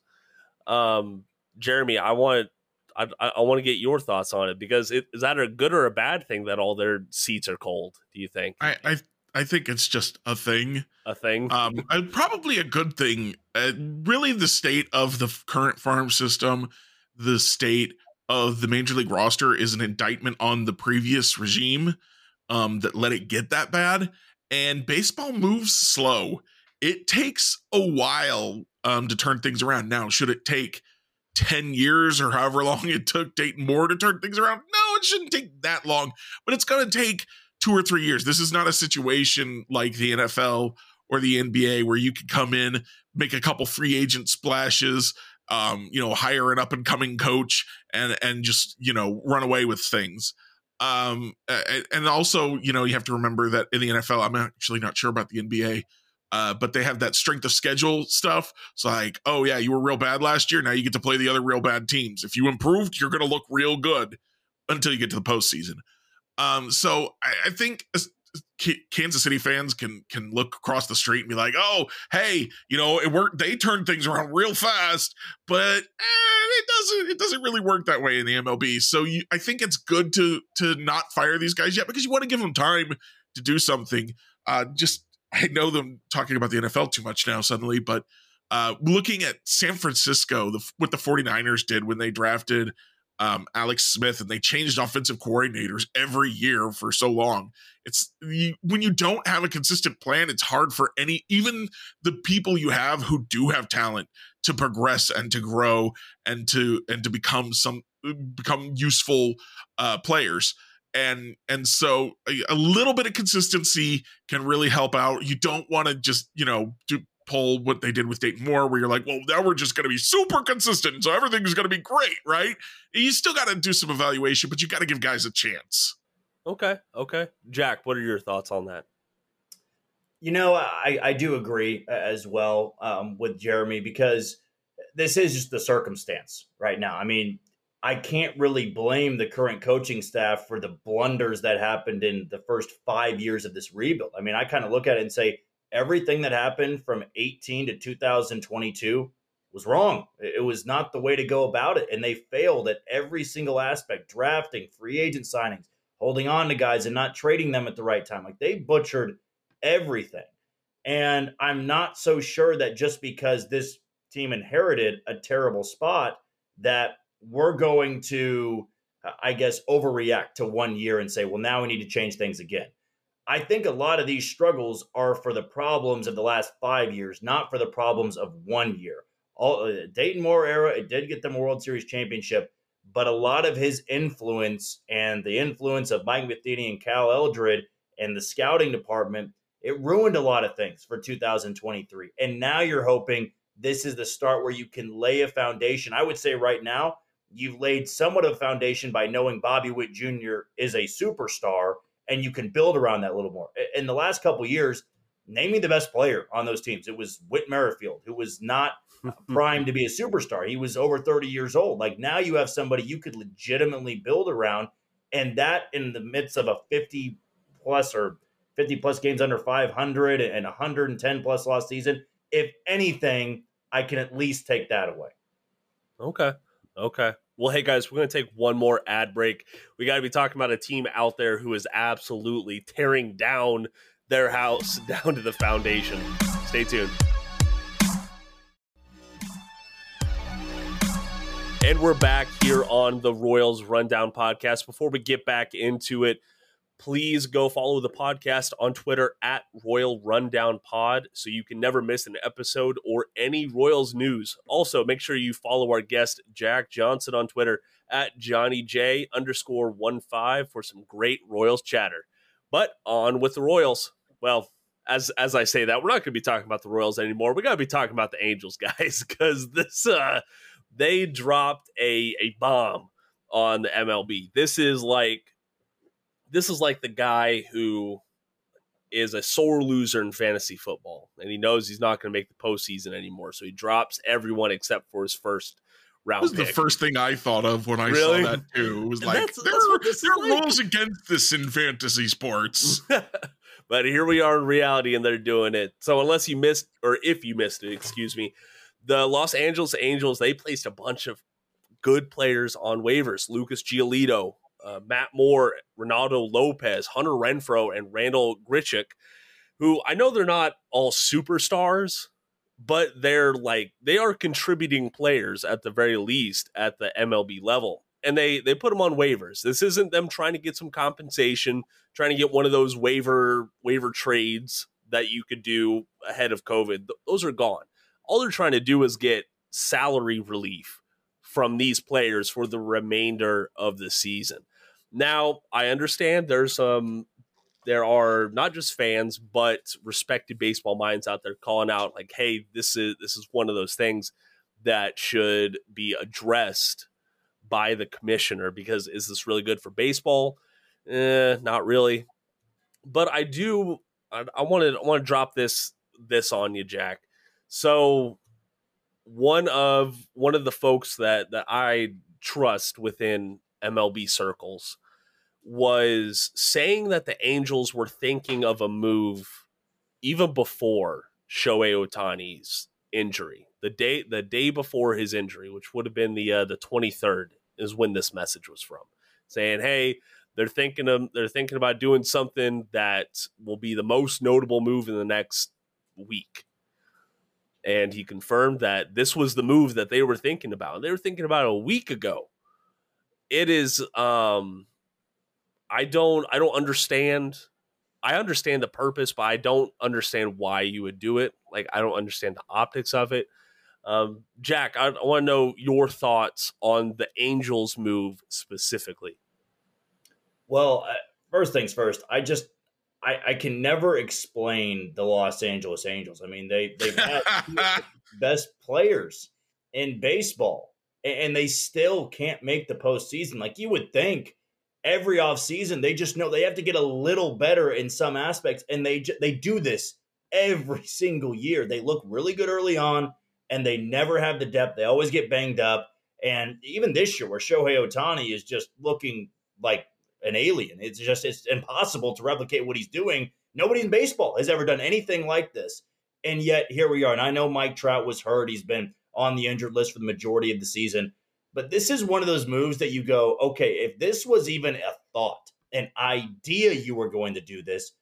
Um, Jeremy, I want I, I want to get your thoughts on it because it, is that a good or a bad thing that all their seats are cold? Do you think? I I, I think it's just a thing. A thing. Um, probably a good thing. Uh, really, the state of the current farm system, the state of the major league roster is an indictment on the previous regime um, that let it get that bad. And baseball moves slow. It takes a while um, to turn things around. Now, should it take 10 years or however long it took Dayton Moore to turn things around? No, it shouldn't take that long, but it's going to take two or three years. This is not a situation like the NFL or the NBA where you can come in, make a couple free agent splashes, um, you know, hire an up and coming coach and and just you know run away with things. Um, and also, you know, you have to remember that in the NFL, I'm actually not sure about the NBA, uh, but they have that strength of schedule stuff. It's like, oh yeah, you were real bad last year. Now you get to play the other real bad teams. If you improved, you're going to look real good until you get to the postseason. Um, so I, I think Kansas City fans can can look across the street and be like, "Oh, hey, you know, it worked. They turned things around real fast, but eh, it doesn't. It doesn't really work that way in the MLB. So you, I think it's good to to not fire these guys yet because you want to give them time to do something. Uh, just I know them talking about the NFL too much now suddenly, but uh, looking at San Francisco, the, what the 49ers did when they drafted um, Alex Smith and they changed offensive coordinators every year for so long. It's you, when you don't have a consistent plan, it's hard for any, even the people you have who do have talent to progress and to grow and to and to become some become useful uh, players and and so a, a, little bit of consistency can really help out you don't want to just you know do pull what they did with Dayton Moore, where you're like, well, now we're just going to be super consistent, so everything's going to be great, right? You still got to do some evaluation, but you got to give guys a chance. Okay, okay, Jack, what are your thoughts on that? You know, I I do agree as well um, with Jeremy because this is just the circumstance right now. I mean, I can't really blame the current coaching staff for the blunders that happened in the first five years of this rebuild. I mean, I kind of look at it and say everything that happened from 18 to 2022 was wrong. It was not the way to go about it. And they failed at every single aspect drafting, free agent signings, holding on to guys and not trading them at the right time. Like they butchered everything. And I'm not so sure that just because this team inherited a terrible spot, that we're going to, I guess, overreact to one year and say, well, now we need to change things again. I think a lot of these struggles are for the problems of the last five years, not for the problems of one year. All uh, Dayton Moore era, it did get them a World Series championship, but a lot of his influence and the influence of Mike Matheny and Cal Eldred and the scouting department, it ruined a lot of things for 2023. And now you're hoping this is the start where you can lay a foundation. I would say right now, you've laid somewhat of a foundation by knowing Bobby Witt Jr. is a superstar and you can build around that a little more. In the last couple years, name me the best player on those teams. It was Whit Merrifield, who was not primed to be a superstar. He was over 30 years old. Like now you have somebody you could legitimately build around. And that in the midst of a 50 plus or 50 plus games under 500 and 110 plus lost season, if anything, I can at least take that away. Okay. Okay. Well, hey guys, we're going to take one more ad break. We got to be talking about a team out there who is absolutely tearing down their house down to the foundation. Stay tuned. And we're back here on the Royals Rundown podcast. Before we get back into it, please go follow the podcast on Twitter at Royal Rundown Pod so you can never miss an episode or any Royals news. Also, make sure you follow our guest Jack Johnson on Twitter at Johnny J underscore one five for some great Royals chatter. But on with the Royals. Well, as as I say that, we're not going to be talking about the Royals anymore. We got to be talking about the Angels, guys, because this uh they dropped a a bomb on the MLB. This is like this is like the guy who is a sore loser in fantasy football, and he knows he's not going to make the postseason anymore. So he drops everyone except for his first round. This is the first thing I thought of when I really? saw that too. It was like that's, there, that's there are like. rules against this in fantasy sports. but here we are in reality, and they're doing it. So unless you missed, or if you missed it, excuse me, the Los Angeles Angels they placed a bunch of good players on waivers. Lucas Giolito, uh, Matt Moore, Ronaldo Lopez, Hunter Renfroe, and Randall Grichuk, who I know they're not all superstars, but they're like they are contributing players at the very least at the MLB level. And they they put them on waivers. This isn't them trying to get some compensation, trying to get one of those waiver waiver trades that you could do ahead of COVID. Those are gone. All they're trying to do is get salary relief from these players for the remainder of the season. Now, I understand there's some there are not just fans but respected baseball minds out there calling out like hey, this is this is one of those things that should be addressed by the commissioner because is this really good for baseball? Eh, not really. But I do I, I want to I want to drop this this on you, Jack. So one of one of the folks that that I trust within MLB circles was saying that the Angels were thinking of a move even before Shohei Ohtani's injury. The day the day before his injury, which would have been the uh, the 23rd, is when this message was from, saying, "Hey, they're thinking of they're thinking about doing something that will be the most notable move in the next week." And he confirmed that this was the move that they were thinking about. They were thinking about a week ago. It is um I don't I don't understand I understand the purpose, but I don't understand why you would do it. Like I don't understand the optics of it. Um, Jack, I, I want to know your thoughts on the Angels move specifically. Well, uh, first things first, I just I, I can never explain the Los Angeles Angels. I mean, they they've had best players in baseball, and they still can't make the postseason. Like you would think, every offseason, they just know they have to get a little better in some aspects, and they they do this every single year. They look really good early on, and they never have the depth. They always get banged up, and even this year, where Shohei Ohtani is just looking like an alien, it's just it's impossible to replicate what he's doing. Nobody in baseball has ever done anything like this, and yet here we are. And I know Mike Trout was hurt; he's been on the injured list for the majority of the season. But this is one of those moves that you go, okay, if this was even a thought, an idea you were going to do this,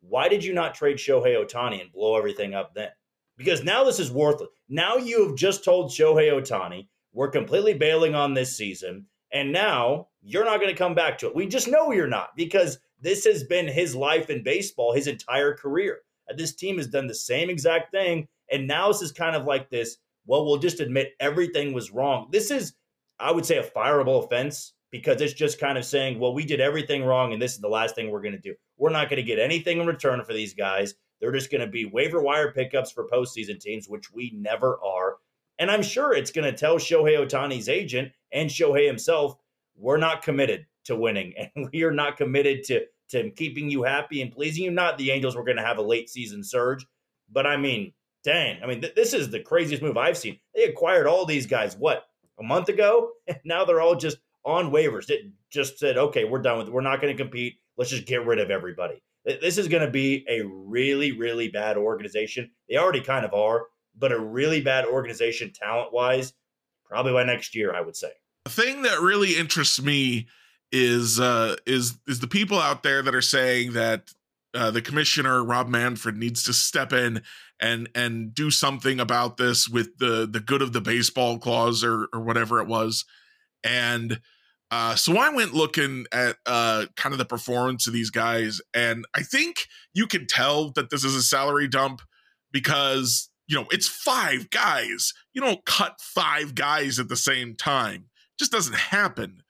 why did you not trade Shohei Ohtani and blow everything up then? Because now this is worthless. Now you have just told Shohei Ohtani, we're completely bailing on this season. And now you're not going to come back to it. We just know you're not because this has been his life in baseball his entire career. And this team has done the same exact thing. And now this is kind of like this well, we'll just admit everything was wrong. This is I would say a fireable offense because it's just kind of saying, well, we did everything wrong and this is the last thing we're going to do. We're not going to get anything in return for these guys. They're just going to be waiver wire pickups for postseason teams, which we never are. And I'm sure it's going to tell Shohei Ohtani's agent and Shohei himself, we're not committed to winning and we are not committed to, to keeping you happy and pleasing you. Not the Angels were going to have a late season surge, but I mean, dang, I mean, th- this is the craziest move I've seen. They acquired all these guys, what, a month ago, and now they're all just on waivers. It just said, okay, we're done with it. We're not going to compete. Let's just get rid of everybody. This is going to be a really, really bad organization. They already kind of are, but a really bad organization talent wise, probably by next year, I would say. The thing that really interests me is uh, is is the people out there that are saying that uh, the commissioner Rob Manfred needs to step in and and do something about this with the the good of the baseball clause or or whatever it was and uh, so I went looking at uh, kind of the performance of these guys, and I think you can tell that this is a salary dump because you know it's five guys. You don't cut five guys at the same time; just doesn't happen.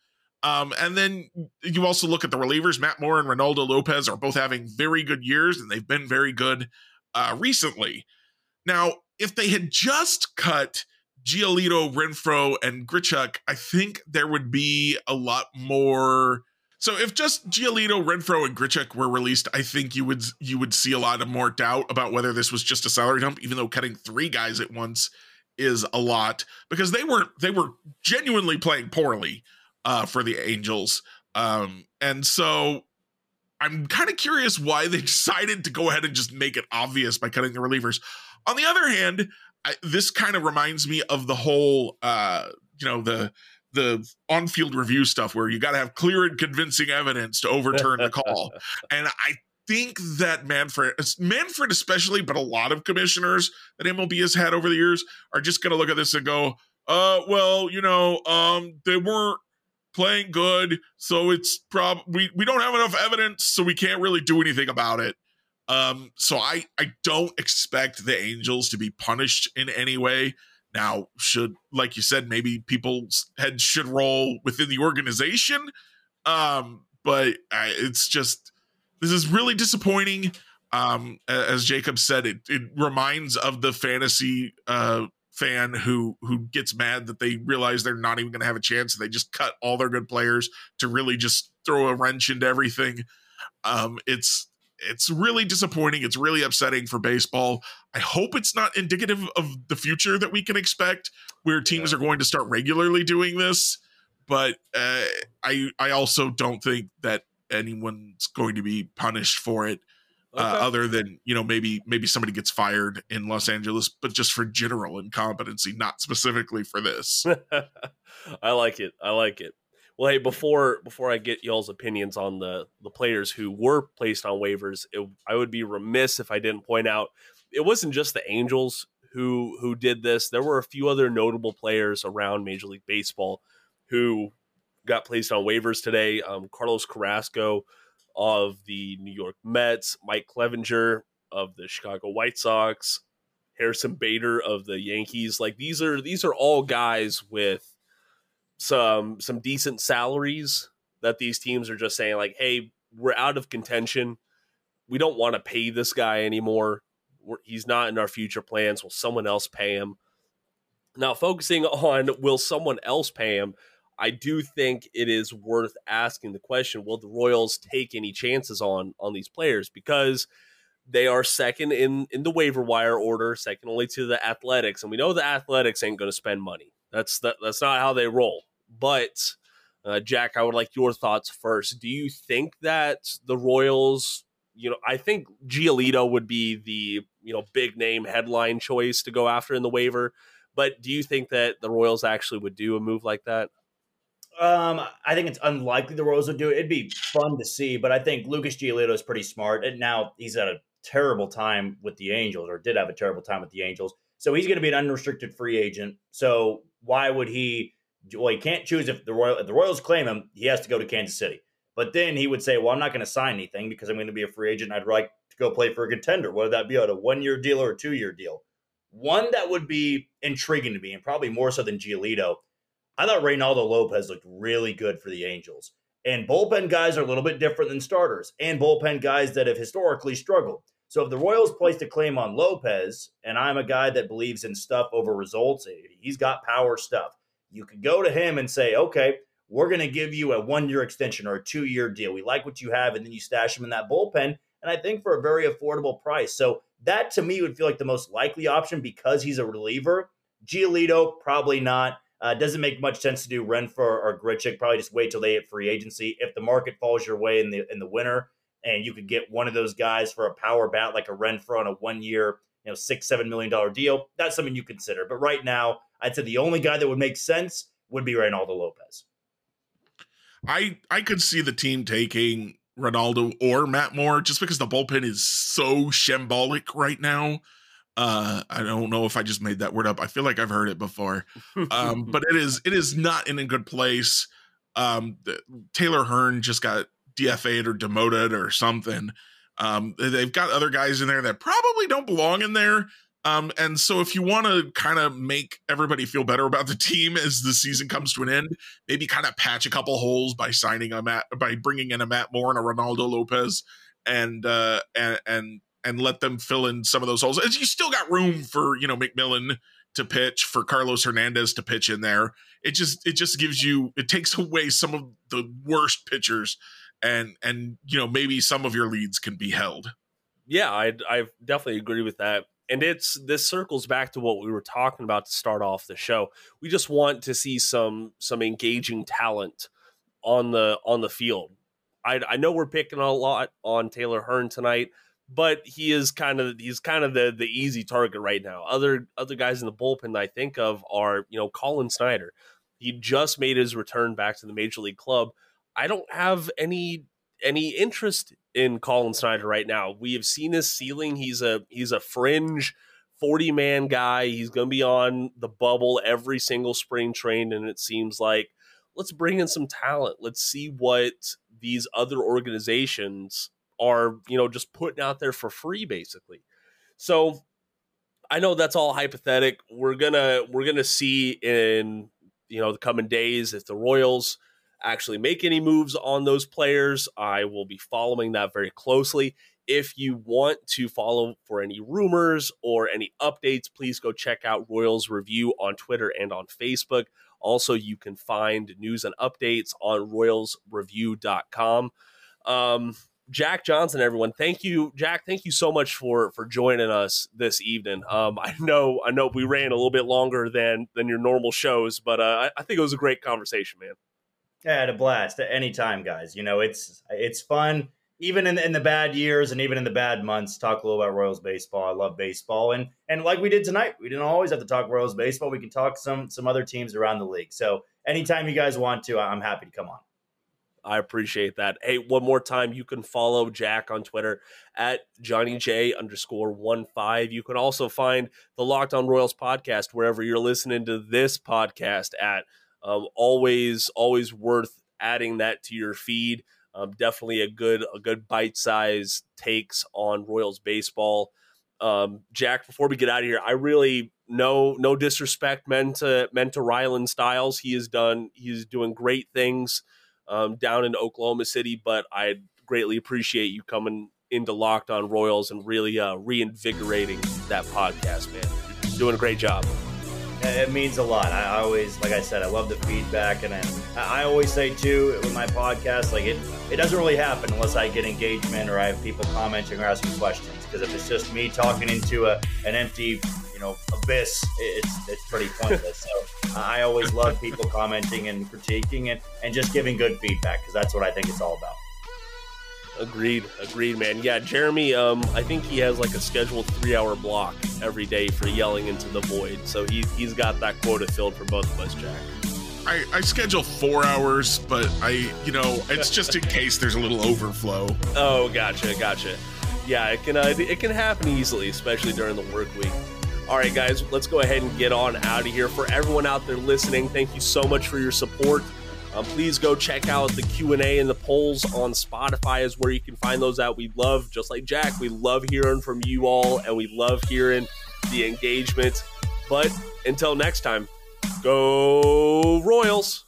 Um, and then you also look at the relievers. Matt Moore and Ronaldo Lopez are both having very good years, and they've been very good uh, recently. Now, if they had just cut Giolito, Renfroe, and Grichuk, I think there would be a lot more. So if just Giolito, Renfroe, and Grichuk were released, I think you would you would see a lot of more doubt about whether this was just a salary dump, even though cutting three guys at once is a lot because they were they were genuinely playing poorly uh, for the Angels. Um, and so I'm kind of curious why they decided to go ahead and just make it obvious by cutting the relievers. On the other hand, I, this kind of reminds me of the whole, uh, you know, the the on-field review stuff where you got to have clear and convincing evidence to overturn the call. and I think that Manfred, Manfred especially, but a lot of commissioners that MLB has had over the years are just going to look at this and go, uh, well, you know, um, they weren't playing good, so it's prob we we don't have enough evidence, so we can't really do anything about it. Um, so I I don't expect the Angels to be punished in any way. Now, should like you said, maybe people's heads should roll within the organization. Um, but I, it's just this is really disappointing. Um, as Jacob said, it it reminds of the fantasy uh fan who who gets mad that they realize they're not even going to have a chance. They just cut all their good players to really just throw a wrench into everything. Um, it's it's really disappointing. It's really upsetting for baseball. I hope it's not indicative of the future that we can expect, where teams yeah. are going to start regularly doing this. but uh, I I also don't think that anyone's going to be punished for it. Uh, okay. Uh, other than you know maybe maybe somebody gets fired in Los Angeles, but just for general incompetency, not specifically for this. I like it. I like it. Well, hey, before before I get y'all's opinions on the the players who were placed on waivers, it, I would be remiss if I didn't point out it wasn't just the Angels who who did this. There were a few other notable players around Major League Baseball who got placed on waivers today. Um, Carlos Carrasco of the New York Mets, Mike Clevinger of the Chicago White Sox, Harrison Bader of the Yankees. Like these are these are all guys with some some decent salaries that these teams are just saying like, "Hey, we're out of contention. We don't want to pay this guy anymore. We're, he's not in our future plans. Will someone else pay him?" Now, focusing on will someone else pay him, I do think it is worth asking the question: Will the Royals take any chances on on these players because they are second in in the waiver wire order, second only to the Athletics, and we know the Athletics ain't going to spend money. That's that, that's not how they roll. But uh, Jack, I would like your thoughts first. Do you think that the Royals? You know, I think Giolito would be the you know big name headline choice to go after in the waiver. But do you think that the Royals actually would do a move like that? Um, I think it's unlikely the Royals would do it. It'd be fun to see, but I think Lucas Giolito is pretty smart. And now he's at a terrible time with the Angels, or did have a terrible time with the Angels. So he's going to be an unrestricted free agent. So why would he? Well, he can't choose if the Royal if the Royals claim him, he has to go to Kansas City. But then he would say, "Well, I'm not going to sign anything because I'm going to be a free agent. I'd like to go play for a contender. Whether that be a one year deal or a two year deal." One that would be intriguing to me, and probably more so than Giolito, I thought Reynaldo Lopez looked really good for the Angels. And bullpen guys are a little bit different than starters, and bullpen guys that have historically struggled. So if the Royals placed a claim on Lopez, and I'm a guy that believes in stuff over results, eh, he's got power stuff. You could go to him and say, okay, we're going to give you a one year extension or a two year deal. We like what you have, and then you stash him in that bullpen. And I think for a very affordable price. So that to me would feel like the most likely option because he's a reliever. Giolito, probably not. Uh, doesn't make much sense to do Renfroe or Grichuk. Probably just wait till they hit free agency. If the market falls your way in the in the winter, and you could get one of those guys for a power bat like a Renfroe on a one year, you know, six seven million dollar deal, that's something you consider. But right now, I'd say the only guy that would make sense would be Reynaldo Lopez. I I could see the team taking Ronaldo or Matt Moore just because the bullpen is so shambolic right now. Uh, I don't know if I just made that word up. I feel like I've heard it before. Um, but it is it is not in a good place. Um, the, Taylor Hearn just got DFA'd or demoted or something. Um, they've got other guys in there that probably don't belong in there. Um, and so if you want to kind of make everybody feel better about the team as the season comes to an end, maybe kind of patch a couple holes by signing a Matt, by bringing in a Matt Moore and a ronaldo Lopez, and uh, and and and let them fill in some of those holes. As you still got room for you know McMillon to pitch, for Carlos Hernandez to pitch in there. It just it just gives you it takes away some of the worst pitchers, and and you know maybe some of your leads can be held. Yeah, I I definitely agree with that. And it's this circles back to what we were talking about to start off the show. We just want to see some some engaging talent on the on the field. I, I know we're picking a lot on Taylor Hearn tonight but he is kind of he's kind of the the easy target right now. Other other guys in the bullpen I think of are you know Collin Snider. He just made his return back to the major league club. I don't have any any interest in Collin Snider right now. We have seen his ceiling. He's a he's a fringe 40 man guy. He's going to be on the bubble every single spring train and it seems like let's bring in some talent. Let's see what these other organizations are you know just putting out there for free basically. So i know that's all hypothetical we're gonna we're gonna see in you know the coming days if the royals actually make any moves on those players. I will be following that very closely. If you want to follow for any rumors or any updates please go check out royals review on twitter and on facebook. Also you can find news and updates on royalsreview.com um, Jack Johnson, everyone. Thank you, Jack. Thank you so much for for joining us this evening. Um, I know I know we ran a little bit longer than than your normal shows, but uh, I, I think it was a great conversation, man. Yeah, I had a blast at any time, guys. You know, it's it's fun even in in the bad years and even in the bad months. Talk a little about Royals baseball. I love baseball, and and like we did tonight, we didn't always have to talk Royals baseball. We can talk some some other teams around the league. So anytime you guys want to, I'm happy to come on. I appreciate that. Hey, one more time, you can follow Jack on Twitter at Johnny J underscore one five. You can also find the Locked On Royals podcast wherever you're listening to this podcast at. Um, always, always worth adding that to your feed. Um, definitely a good, a good bite size takes on Royals baseball. Um, Jack, before we get out of here, I really no no disrespect meant to meant to Rylan Stiles. He has done he's doing great things um, down in Oklahoma City, but I greatly appreciate you coming into Locked On Royals and really uh, reinvigorating that podcast, man. You're doing a great job. It means a lot. I always, like I said, I love the feedback, and I, I always say too with my podcast, like it, it doesn't really happen unless I get engagement or I have people commenting or asking questions. Because if it's just me talking into a an empty, know, abyss, it's it's pretty pointless. so I always love people commenting and critiquing and and just giving good feedback because that's what I think it's all about. Agreed, agreed, man. Yeah, Jeremy, um, I think he has like a scheduled three hour block every day for yelling into the void. So he, he's got that quota filled for both of us, Jack. I, I schedule four hours, but I, you know, it's just in case there's a little overflow. Oh, gotcha, gotcha. Yeah, it can uh, it can happen easily, especially during the work week. All right, guys, let's go ahead and get on out of here. For everyone out there listening, thank you so much for your support. Um, please go check out the q&a and the polls on spotify is where you can find those out we love just like jack we love hearing from you all and we love hearing the engagement but until next time go royals